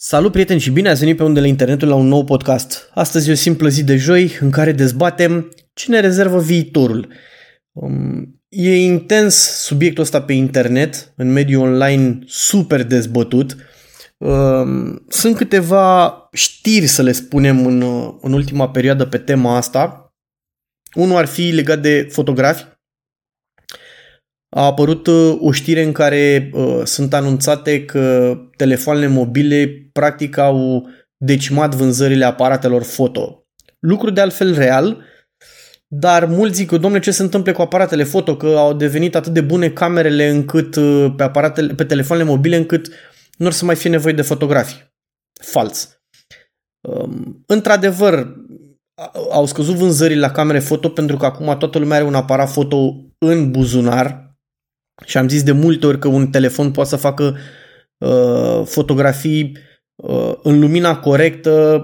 Salut prieteni și bine ați venit pe undele internetul la un nou podcast. Astăzi e o simplă zi de joi în care dezbatem ce ne rezervă viitorul. Um, e intens subiectul ăsta pe internet, în mediul online super dezbătut. Um, sunt câteva știri, să le spunem, în, în ultima perioadă pe tema asta. Unul ar fi legat de fotografi a apărut uh, o știre în care uh, sunt anunțate că telefoanele mobile practic au decimat vânzările aparatelor foto. Lucru de altfel real, dar mulți zic că, domne, ce se întâmplă cu aparatele foto, că au devenit atât de bune camerele încât uh, pe, aparatele, pe telefoanele mobile încât nu or să mai fie nevoie de fotografii. Fals. Um, într-adevăr, au scăzut vânzările la camere foto pentru că acum toată lumea are un aparat foto în buzunar, și am zis de multe ori că un telefon poate să facă uh, fotografii uh, în lumina corectă,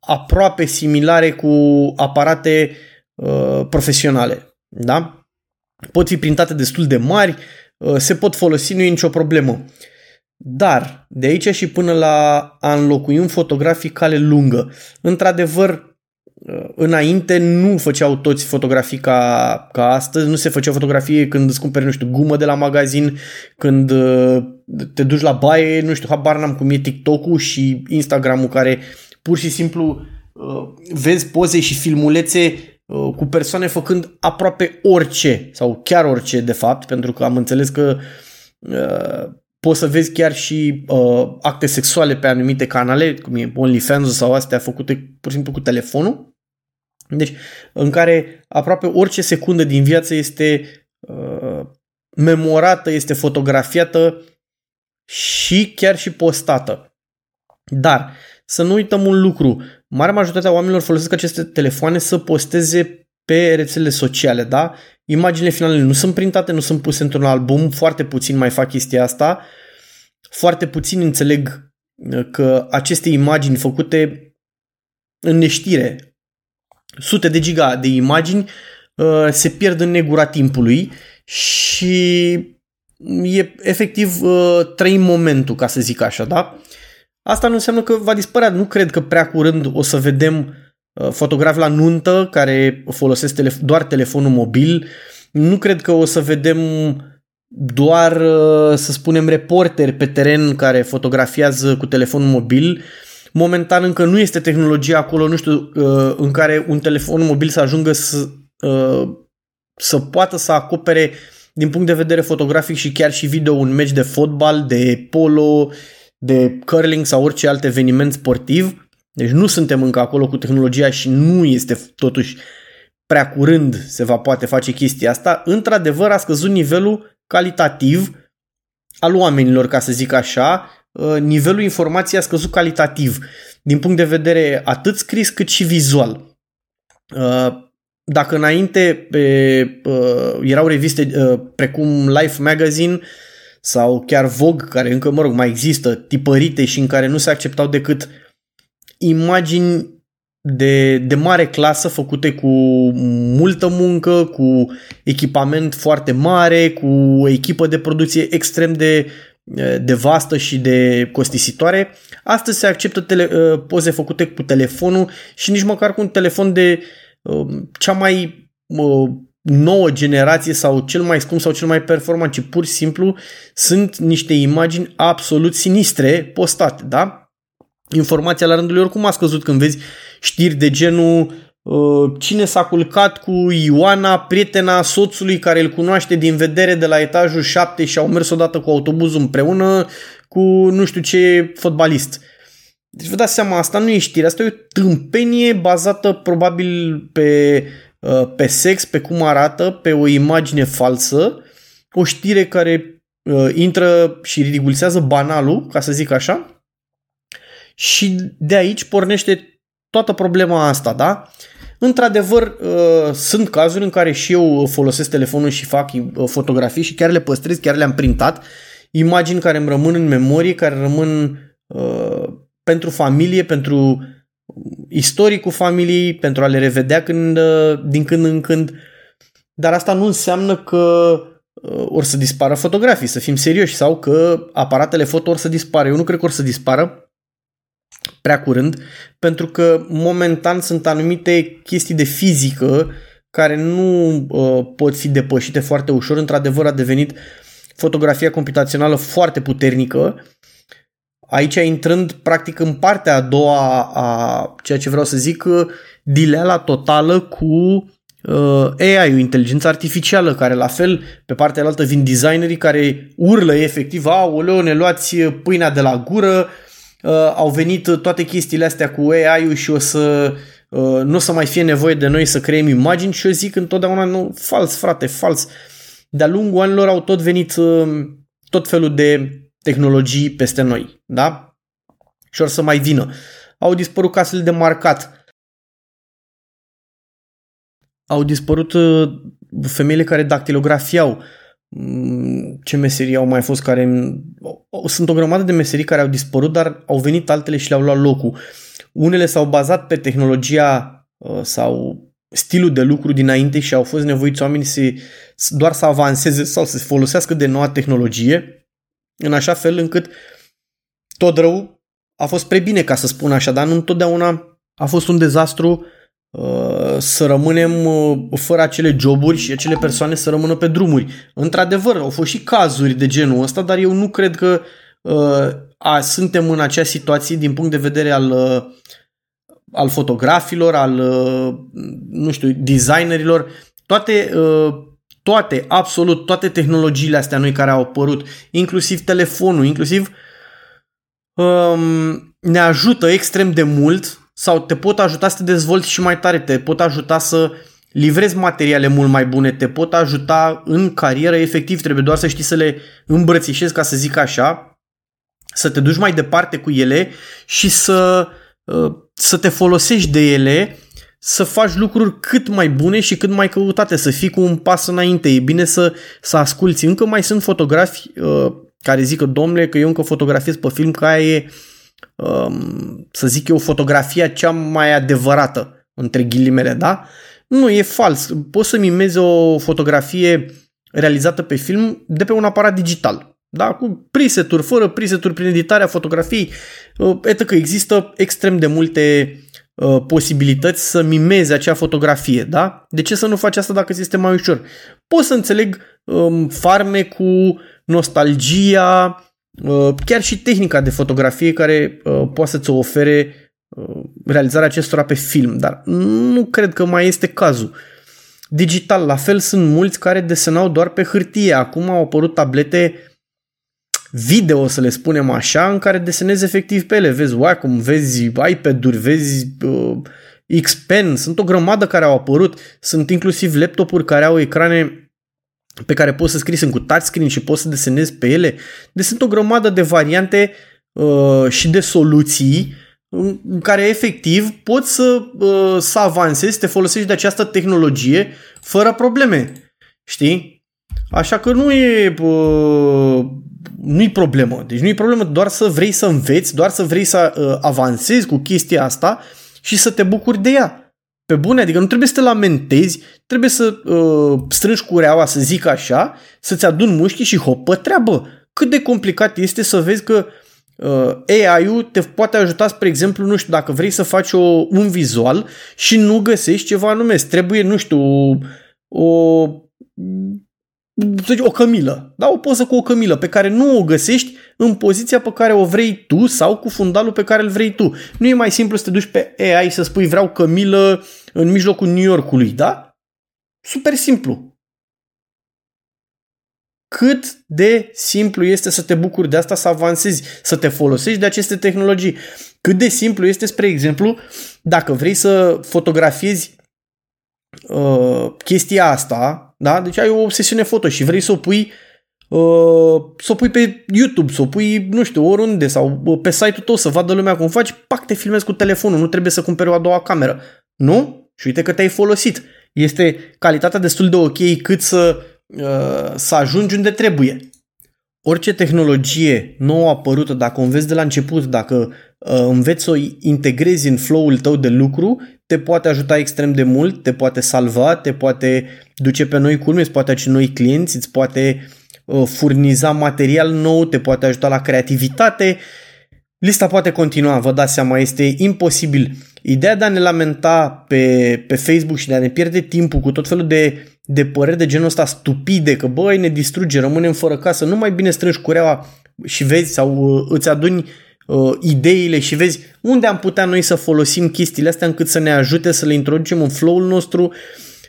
aproape similare cu aparate uh, profesionale. Da? Pot fi printate destul de mari, uh, se pot folosi, nu e nicio problemă. Dar, de aici și până la a înlocui un fotografic cale lungă, într-adevăr, înainte nu făceau toți fotografii ca, ca astăzi, nu se făceau fotografie când îți cumperi, nu știu, gumă de la magazin, când uh, te duci la baie, nu știu, habar n-am cum e TikTok-ul și Instagram-ul care pur și simplu uh, vezi poze și filmulețe uh, cu persoane făcând aproape orice sau chiar orice de fapt, pentru că am înțeles că poți să vezi chiar și uh, acte sexuale pe anumite canale, cum e OnlyFans sau astea făcute pur și simplu cu telefonul deci, în care aproape orice secundă din viață este uh, memorată, este fotografiată și chiar și postată. Dar să nu uităm un lucru, marea majoritate a oamenilor folosesc aceste telefoane să posteze pe rețelele sociale, da? Imaginile finale nu sunt printate, nu sunt puse într-un album, foarte puțin mai fac chestia asta, foarte puțin înțeleg uh, că aceste imagini făcute în neștire, sute de giga de imagini uh, se pierd în negura timpului și e efectiv uh, trăim momentul, ca să zic așa, da? Asta nu înseamnă că va dispărea. Nu cred că prea curând o să vedem uh, fotografi la nuntă care folosesc telef- doar telefonul mobil. Nu cred că o să vedem doar, să spunem, reporteri pe teren care fotografiază cu telefonul mobil. Momentan încă nu este tehnologia acolo, nu știu, uh, în care un telefon mobil să ajungă să, uh, să poată să acopere din punct de vedere fotografic și chiar și video un meci de fotbal, de polo, de curling sau orice alt eveniment sportiv. Deci nu suntem încă acolo cu tehnologia și nu este totuși prea curând se va poate face chestia asta. Într-adevăr a scăzut nivelul calitativ al oamenilor, ca să zic așa, Uh, nivelul informației a scăzut calitativ din punct de vedere atât scris cât și vizual. Uh, dacă înainte pe, uh, erau reviste precum Life Magazine sau chiar Vogue, care încă, mă rog, mai există, tipărite și în care nu se acceptau decât imagini de, de mare clasă făcute cu multă muncă, cu echipament foarte mare, cu o echipă de producție extrem de de vastă și de costisitoare. Astăzi se acceptă tele, poze făcute cu telefonul și nici măcar cu un telefon de cea mai nouă generație sau cel mai scump sau cel mai performant, ci pur și simplu sunt niște imagini absolut sinistre postate, da? Informația la rândul lui oricum a scăzut când vezi știri de genul Uh, cine s-a culcat cu Ioana, prietena soțului care îl cunoaște din vedere de la etajul 7 și au mers odată cu autobuzul împreună cu nu știu ce fotbalist. Deci vă dați seama, asta nu e știre, asta e o tâmpenie bazată probabil pe, uh, pe sex, pe cum arată, pe o imagine falsă, o știre care uh, intră și ridiculizează banalul, ca să zic așa, și de aici pornește toată problema asta, da? Într-adevăr, uh, sunt cazuri în care și eu folosesc telefonul și fac uh, fotografii și chiar le păstrez, chiar le-am printat, imagini care îmi rămân în memorie, care rămân uh, pentru familie, pentru istoricul familiei, pentru a le revedea când, din când în când. Dar asta nu înseamnă că uh, or să dispară fotografii, să fim serioși, sau că aparatele foto or să dispară. Eu nu cred că or să dispară prea curând, pentru că momentan sunt anumite chestii de fizică care nu uh, pot fi depășite foarte ușor. Într-adevăr a devenit fotografia computațională foarte puternică Aici intrând practic în partea a doua a ceea ce vreau să zic, dileala totală cu uh, AI-ul, inteligența artificială, care la fel, pe partea altă vin designerii care urlă efectiv, aoleo, ne luați pâinea de la gură, uh, au venit toate chestiile astea cu AI-ul și o să uh, nu o să mai fie nevoie de noi să creăm imagini și eu zic întotdeauna, nu, fals, frate, fals. De-a lungul anilor au tot venit uh, tot felul de tehnologii peste noi, da? Și or să mai vină. Au dispărut casele de marcat. Au dispărut uh, femeile care dactilografiau. Mm, ce meserii au mai fost care... Sunt o grămadă de meserii care au dispărut, dar au venit altele și le-au luat locul. Unele s-au bazat pe tehnologia uh, sau stilul de lucru dinainte și au fost nevoiți oamenii să, doar să avanseze sau să folosească de noua tehnologie în așa fel încât tot rău a fost prea bine, ca să spun așa, dar nu întotdeauna a fost un dezastru uh, să rămânem uh, fără acele joburi și acele persoane să rămână pe drumuri. Într-adevăr, au fost și cazuri de genul ăsta, dar eu nu cred că uh, a, suntem în acea situație din punct de vedere al, uh, al fotografilor, al, uh, nu știu, designerilor. Toate uh, toate, absolut toate tehnologiile astea noi care au apărut, inclusiv telefonul, inclusiv um, ne ajută extrem de mult sau te pot ajuta să te dezvolți și mai tare, te pot ajuta să livrezi materiale mult mai bune, te pot ajuta în carieră, efectiv trebuie doar să știi să le îmbrățișezi, ca să zic așa, să te duci mai departe cu ele și să, uh, să te folosești de ele să faci lucruri cât mai bune și cât mai căutate, să fii cu un pas înainte. E bine să, să asculți. Încă mai sunt fotografi uh, care zic că, domnule, că eu încă fotografiez pe film, că aia e, um, să zic eu, fotografia cea mai adevărată, între ghilimele, da? Nu, e fals. Poți să mimezi o fotografie realizată pe film de pe un aparat digital. Da? Cu preseturi, fără preseturi prin editarea fotografiei. Uh, că există extrem de multe Uh, posibilități să mimezi acea fotografie, da? De ce să nu faci asta dacă ți este mai ușor? Poți să înțeleg um, farme cu nostalgia, uh, chiar și tehnica de fotografie care uh, poate să-ți ofere uh, realizarea acestora pe film, dar nu cred că mai este cazul. Digital, la fel, sunt mulți care desenau doar pe hârtie. Acum au apărut tablete video, să le spunem așa, în care desenezi efectiv pe ele. Vezi Wacom, vezi iPad-uri, vezi uh, X-Pen, sunt o grămadă care au apărut, sunt inclusiv laptopuri care au ecrane pe care poți să scrii, sunt cu touchscreen și poți să desenezi pe ele. Deci sunt o grămadă de variante uh, și de soluții în care efectiv poți să, uh, să avansezi, te folosești de această tehnologie fără probleme. Știi? Așa că nu e uh, nu-i problemă. Deci nu-i problemă doar să vrei să înveți, doar să vrei să uh, avansezi cu chestia asta și să te bucuri de ea. Pe bune, adică nu trebuie să te lamentezi, trebuie să uh, strângi cureaua, să zic așa, să-ți adun mușchii și hop, pe treabă. Cât de complicat este să vezi că uh, AI-ul te poate ajuta, spre exemplu, nu știu, dacă vrei să faci o, un vizual și nu găsești ceva anume, trebuie, nu știu, o să zic, o cămilă, da? o poză cu o cămilă pe care nu o găsești în poziția pe care o vrei tu sau cu fundalul pe care îl vrei tu. Nu e mai simplu să te duci pe AI să spui vreau cămilă în mijlocul New Yorkului, da? Super simplu. Cât de simplu este să te bucuri de asta, să avansezi, să te folosești de aceste tehnologii. Cât de simplu este, spre exemplu, dacă vrei să fotografiezi uh, chestia asta, da? Deci ai o obsesiune foto și vrei să o pui uh, să o pui pe YouTube, să o pui, nu știu, oriunde sau uh, pe site-ul tău să vadă lumea cum faci, pac, te filmezi cu telefonul, nu trebuie să cumperi o a doua cameră. Nu? Și uite că te-ai folosit. Este calitatea destul de ok cât să, uh, să ajungi unde trebuie. Orice tehnologie nouă apărută, dacă o înveți de la început, dacă uh, înveți să o integrezi în flow-ul tău de lucru, te poate ajuta extrem de mult, te poate salva, te poate duce pe noi culme, îți poate aduce noi clienți, îți poate uh, furniza material nou, te poate ajuta la creativitate. Lista poate continua, vă dați seama, este imposibil. Ideea de a ne lamenta pe, pe Facebook și de a ne pierde timpul cu tot felul de, de păreri de genul ăsta stupide, că băi ne distruge, rămânem fără casă, nu mai bine strângi cureaua și vezi sau uh, îți aduni uh, ideile și vezi unde am putea noi să folosim chestiile astea încât să ne ajute să le introducem în flow-ul nostru,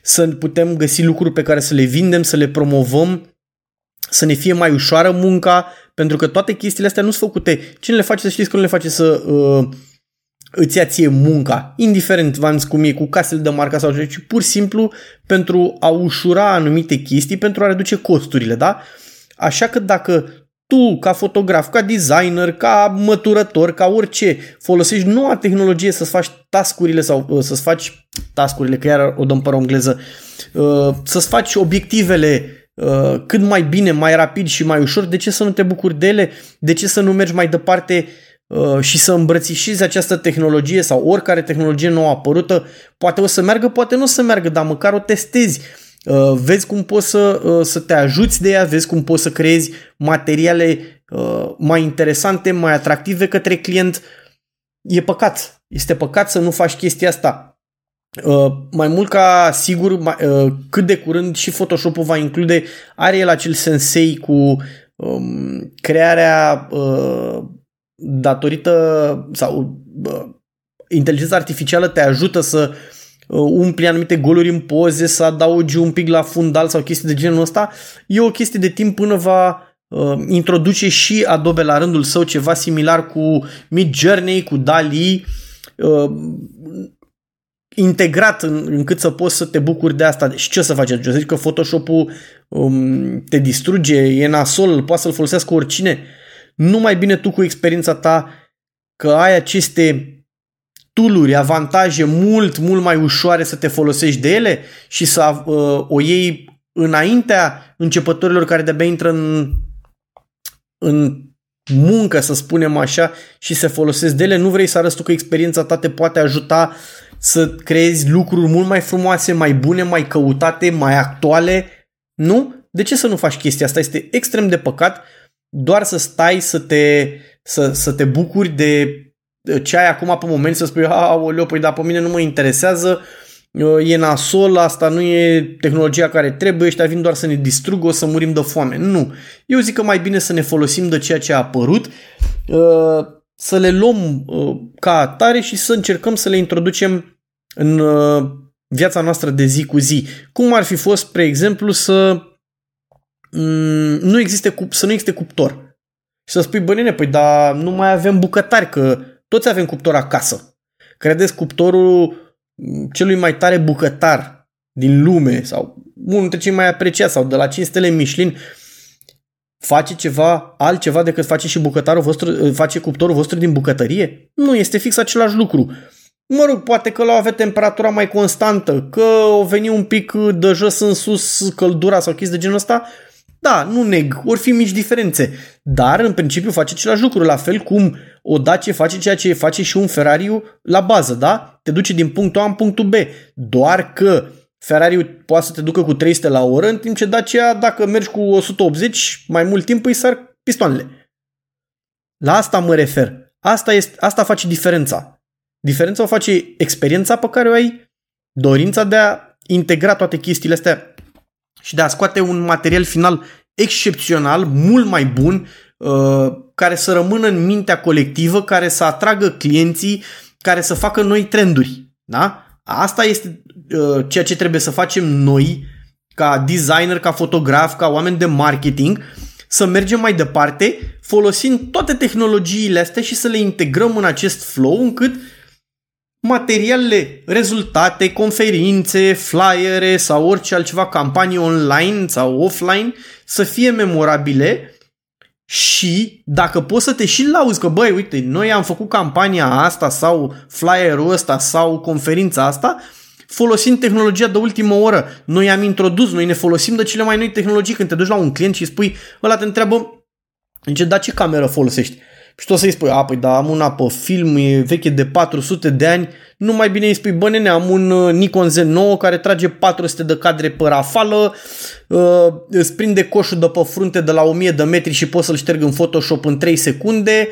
să putem găsi lucruri pe care să le vindem, să le promovăm, să ne fie mai ușoară munca, pentru că toate chestiile astea nu sunt făcute. Cine le face să știți că nu le face să uh, îți ia ție munca, indiferent v-am zis cum e cu casele de marca sau ce, ci pur și simplu pentru a ușura anumite chestii, pentru a reduce costurile, da? Așa că dacă tu, ca fotograf, ca designer, ca măturător, ca orice, folosești noua tehnologie să-ți faci tascurile sau uh, să-ți faci tascurile, că iar o dăm pe engleză, uh, să-ți faci obiectivele uh, cât mai bine, mai rapid și mai ușor, de ce să nu te bucuri de ele? De ce să nu mergi mai departe și să îmbrățișezi această tehnologie sau oricare tehnologie nouă apărută? Poate o să meargă, poate nu o să meargă, dar măcar o testezi Uh, vezi cum poți să, uh, să te ajuți de ea, vezi cum poți să creezi materiale uh, mai interesante, mai atractive către client. E păcat. Este păcat să nu faci chestia asta. Mai mult ca sigur, cât de curând și Photoshop-ul va include, are el acel sensei cu um, crearea datorită sau inteligența artificială te ajută să uh, Uh, umpli anumite goluri în poze, să adaugi un pic la fundal sau chestii de genul ăsta, e o chestie de timp până va uh, introduce și Adobe la rândul său ceva similar cu Mid Journey, cu DALI, uh, integrat în, încât să poți să te bucuri de asta. Și ce să faci? Eu zic că Photoshop-ul um, te distruge, e nasol, poate să-l folosească oricine. Nu mai bine tu cu experiența ta că ai aceste tooluri, avantaje mult, mult mai ușoare să te folosești de ele și să uh, o iei înaintea începătorilor care de-abia intră în, în muncă, să spunem așa, și se folosesc de ele, nu vrei să arăți tu că experiența ta te poate ajuta să creezi lucruri mult mai frumoase, mai bune, mai căutate, mai actuale, nu? De ce să nu faci chestia asta? Este extrem de păcat doar să stai să te, să, să te bucuri de ce ai acum pe moment să spui, aoleo, păi da, pe mine nu mă interesează, uh, e nasol, asta nu e tehnologia care trebuie, ăștia vin doar să ne distrugă, o să murim de foame. Nu. Eu zic că mai bine să ne folosim de ceea ce a apărut, uh, să le luăm uh, ca atare și să încercăm să le introducem în viața noastră de zi cu zi. Cum ar fi fost, spre exemplu, să mm, nu existe, să nu existe cuptor. Și să spui, bă, nene, păi dar nu mai avem bucătari, că toți avem cuptor acasă. Credeți cuptorul celui mai tare bucătar din lume sau unul dintre cei mai apreciați sau de la 5 stele Michelin face ceva altceva decât face și bucătarul vostru, face cuptorul vostru din bucătărie? Nu, este fix același lucru. Mă rog, poate că l-au avea temperatura mai constantă, că o veni un pic de jos în sus căldura sau chestii de genul ăsta, da, nu neg, ori fi mici diferențe, dar în principiu face același lucru, la fel cum o Dacia face ceea ce face și un Ferrari la bază, da? Te duce din punctul A în punctul B, doar că Ferrari poate să te ducă cu 300 la oră, în timp ce Dacia, dacă mergi cu 180, mai mult timp îi sar pistoanele. La asta mă refer. Asta, este, asta face diferența. Diferența o face experiența pe care o ai, dorința de a integra toate chestiile astea și de a scoate un material final excepțional, mult mai bun, uh, care să rămână în mintea colectivă, care să atragă clienții, care să facă noi trenduri. Da? Asta este uh, ceea ce trebuie să facem noi ca designer, ca fotograf, ca oameni de marketing, să mergem mai departe folosind toate tehnologiile astea și să le integrăm în acest flow încât uh, materialele, rezultate, conferințe, flyere sau orice altceva, campanii online sau offline să fie memorabile și dacă poți să te și lauzi că băi, uite, noi am făcut campania asta sau flyerul ăsta sau conferința asta folosind tehnologia de ultimă oră. Noi am introdus, noi ne folosim de cele mai noi tehnologii când te duci la un client și spui, ăla te întreabă, ce da ce cameră folosești? Și tu o să-i spui, a, păi da, am un apă film, e veche de 400 de ani, nu mai bine îi spui, bă nene, am un uh, Nikon Z9 care trage 400 de cadre pe rafală, uh, îți prinde coșul de pe frunte de la 1000 de metri și poți să-l șterg în Photoshop în 3 secunde,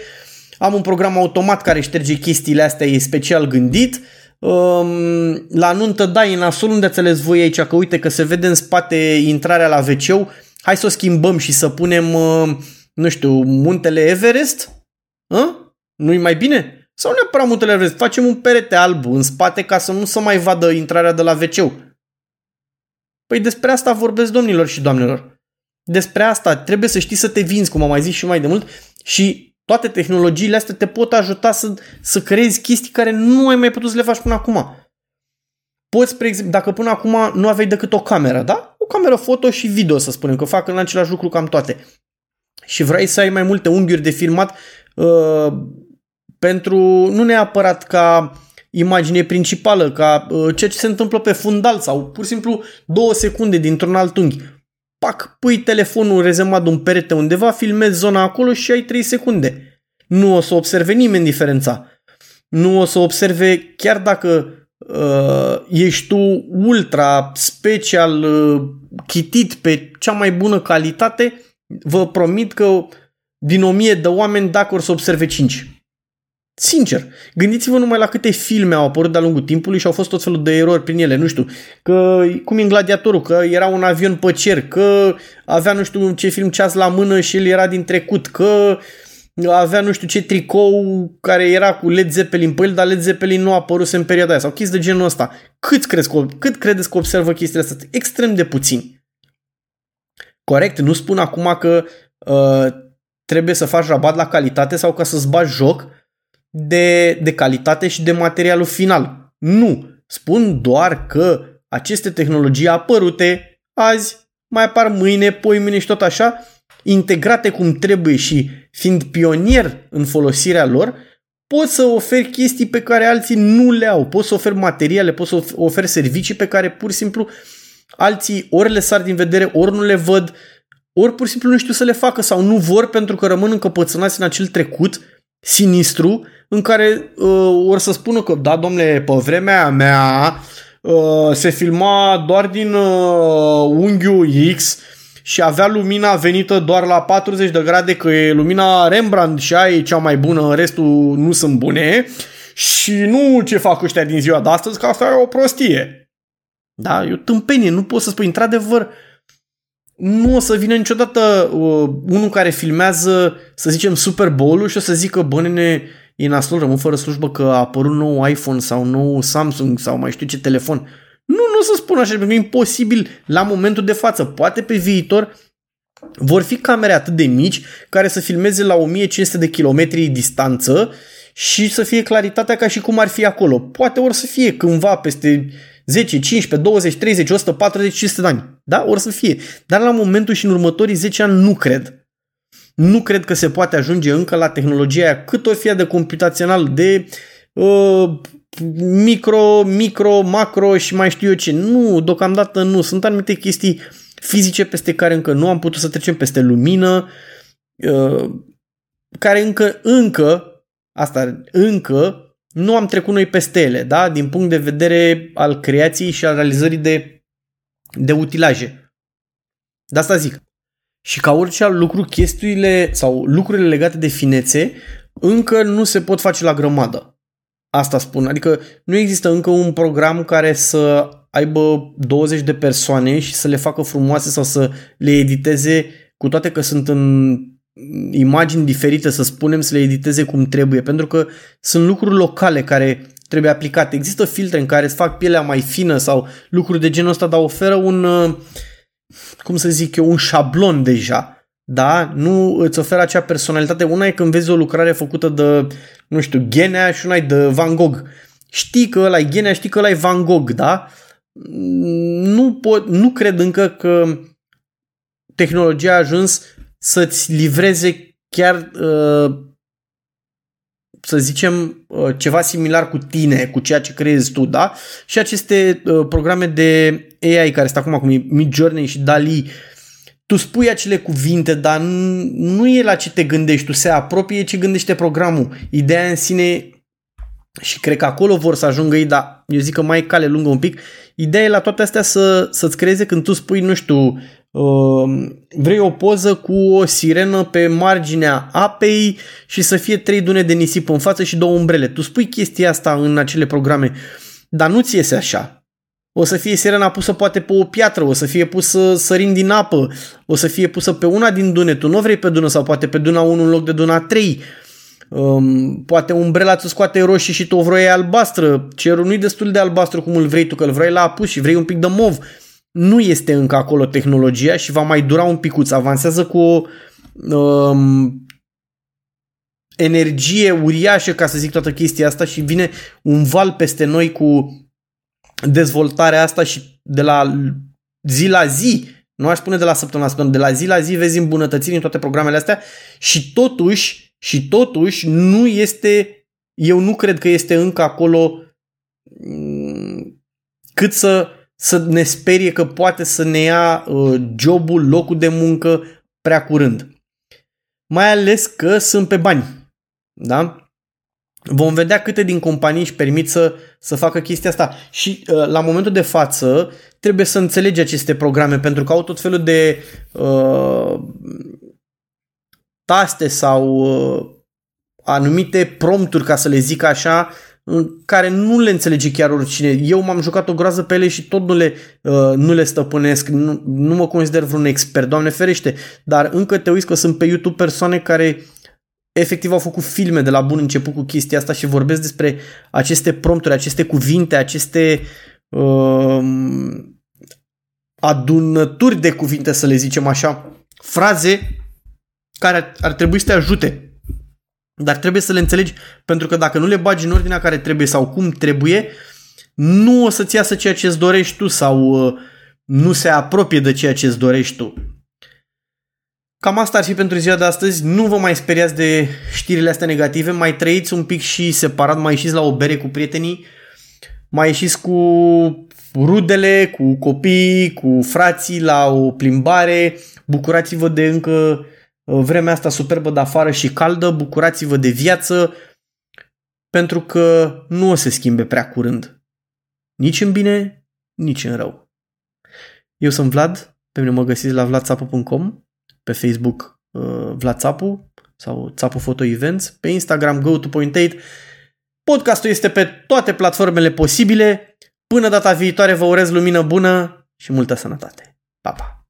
am un program automat care șterge chestiile astea, e special gândit, um, la nuntă, da, e nasol unde înțeles voi aici, că uite că se vede în spate intrarea la wc hai să o schimbăm și să punem, uh, nu știu, muntele Everest? Hă? Nu-i mai bine? Sau neapărat muntele Everest, facem un perete alb în spate ca să nu se mai vadă intrarea de la wc Păi despre asta vorbesc domnilor și doamnelor. Despre asta trebuie să știi să te vinzi, cum am mai zis și mai de mult, și toate tehnologiile astea te pot ajuta să, să creezi chestii care nu ai mai putut să le faci până acum. Poți, pre exemplu, dacă până acum nu aveai decât o cameră, da? O cameră foto și video, să spunem, că fac în același lucru cam toate. Și vrei să ai mai multe unghiuri de filmat uh, pentru, nu neapărat ca imagine principală, ca uh, ceea ce se întâmplă pe fundal sau pur și simplu două secunde dintr-un alt unghi pac, pui telefonul rezemat de un perete undeva, filmezi zona acolo și ai 3 secunde. Nu o să observe nimeni diferența. Nu o să observe chiar dacă uh, ești tu ultra special uh, chitit pe cea mai bună calitate, vă promit că din o mie de oameni dacă or să observe 5. Sincer, gândiți-vă numai la câte filme au apărut de-a lungul timpului și au fost tot felul de erori prin ele, nu știu, că cum e în Gladiatorul, că era un avion pe cer, că avea nu știu ce film ceas la mână și el era din trecut, că avea nu știu ce tricou care era cu Led Zeppelin pe el, dar Led Zeppelin nu a apărut în perioada aia sau chestii de genul ăsta. Cât, crezi că, cât credeți că observă chestiile astea? Extrem de puțin. Corect, nu spun acum că uh, trebuie să faci rabat la calitate sau ca să-ți bagi joc de, de calitate și de materialul final. Nu. Spun doar că aceste tehnologii apărute azi, mai apar mâine, poi mâine și tot așa, integrate cum trebuie și fiind pionier în folosirea lor, poți să oferi chestii pe care alții nu le au. Poți să oferi materiale, poți să oferi servicii pe care pur și simplu alții ori le sar din vedere, ori nu le văd, ori pur și simplu nu știu să le facă sau nu vor pentru că rămân încăpățânați în acel trecut sinistru în care uh, or să spună că, da, domnule, pe vremea mea uh, se filma doar din uh, unghiul X și avea lumina venită doar la 40 de grade, că e lumina Rembrandt și aia e cea mai bună, restul nu sunt bune și nu ce fac ăștia din ziua de astăzi, că asta e o prostie. Da, e o tâmpenie, nu poți să spui, într-adevăr, nu o să vină niciodată uh, unul care filmează, să zicem, Super Bowl-ul și o să zică, bă, nene, e nasol, rămân fără slujbă că a apărut nou iPhone sau nou Samsung sau mai știu ce telefon. Nu, nu o să spun așa, pentru că e imposibil la momentul de față. Poate pe viitor vor fi camere atât de mici care să filmeze la 1500 de kilometri distanță și să fie claritatea ca și cum ar fi acolo. Poate ori să fie cândva peste 10, 15, 20, 30, 140, 500 de ani. Da? Ori să fie. Dar la momentul și în următorii 10 ani nu cred. Nu cred că se poate ajunge încă la tehnologia aia cât o fie de computațional, de uh, micro, micro, macro și mai știu eu ce. Nu, deocamdată nu. Sunt anumite chestii fizice peste care încă nu am putut să trecem peste lumină, uh, care încă, încă, asta, încă nu am trecut noi peste ele, da? Din punct de vedere al creației și al realizării de, de utilaje. De asta zic. Și ca orice alt lucru, chestiile sau lucrurile legate de finețe încă nu se pot face la grămadă. Asta spun. Adică nu există încă un program care să aibă 20 de persoane și să le facă frumoase sau să le editeze, cu toate că sunt în imagini diferite, să spunem, să le editeze cum trebuie, pentru că sunt lucruri locale care trebuie aplicate. Există filtre în care îți fac pielea mai fină sau lucruri de genul ăsta, dar oferă un, uh, cum să zic eu, un șablon deja. Da? Nu îți oferă acea personalitate. Una e când vezi o lucrare făcută de, nu știu, Ghenea și una e de Van Gogh. Știi că ăla e Ghenea, știi că ăla e Van Gogh, da? Nu, pot, nu cred încă că tehnologia a ajuns să-ți livreze chiar, uh, să zicem, uh, ceva similar cu tine, cu ceea ce creezi tu, da? Și aceste uh, programe de AI care sunt acum, cum e Mid Journey și DALI, tu spui acele cuvinte, dar nu e la ce te gândești, tu se apropie ce gândește programul. Ideea în sine și cred că acolo vor să ajungă ei, dar eu zic că mai e cale lungă un pic. Ideea e la toate astea să, să-ți creeze când tu spui, nu știu, uh, vrei o poză cu o sirenă pe marginea apei și să fie trei dune de nisip în față și două umbrele. Tu spui chestia asta în acele programe, dar nu ți iese așa. O să fie sirena pusă poate pe o piatră, o să fie pusă sărind din apă, o să fie pusă pe una din dune, tu nu vrei pe dună sau poate pe duna 1 în loc de duna 3. Um, poate umbrela ți scoate roșii și tu o vrei albastră, cerul nu-i destul de albastru cum îl vrei tu, că îl vrei la apus și vrei un pic de mov. Nu este încă acolo tehnologia și va mai dura un picuț. Avansează cu o um, energie uriașă, ca să zic toată chestia asta și vine un val peste noi cu dezvoltarea asta și de la zi la zi, nu aș spune de la săptămână la săptămână, de la zi la zi vezi îmbunătățiri în toate programele astea și totuși, și totuși nu este, eu nu cred că este încă acolo mm, cât să, să ne sperie că poate să ne ia uh, jobul, locul de muncă prea curând. Mai ales că sunt pe bani. Da? Vom vedea câte din companii își permit să, să facă chestia asta. Și uh, la momentul de față trebuie să înțelegi aceste programe pentru că au tot felul de uh, taste sau uh, anumite prompturi, ca să le zic așa, în care nu le înțelege chiar oricine. Eu m-am jucat o groază pe ele și tot nu le, uh, nu le stăpânesc, nu, nu mă consider vreun expert, Doamne ferește, dar încă te uiți că sunt pe YouTube persoane care efectiv au făcut filme de la bun început cu chestia asta și vorbesc despre aceste prompturi, aceste cuvinte, aceste uh, adunături de cuvinte, să le zicem așa, fraze care ar, ar trebui să te ajute. Dar trebuie să le înțelegi, pentru că dacă nu le bagi în ordinea care trebuie sau cum trebuie, nu o să-ți iasă ceea ce îți dorești tu sau uh, nu se apropie de ceea ce îți dorești tu. Cam asta ar fi pentru ziua de astăzi. Nu vă mai speriați de știrile astea negative, mai trăiți un pic și separat, mai ieșiți la o bere cu prietenii, mai ieșiți cu rudele, cu copii, cu frații la o plimbare, bucurați-vă de încă uh, vremea asta superbă de afară și caldă, bucurați-vă de viață, pentru că nu o să se schimbe prea curând. Nici în bine, nici în rău. Eu sunt Vlad, pe mine mă găsiți la vladsapu.com pe Facebook uh, Vlad Țapu sau Țapu Photo Events, pe Instagram go to point 8. Podcastul este pe toate platformele posibile. Până data viitoare vă urez lumină bună și multă sănătate. Pa, pa!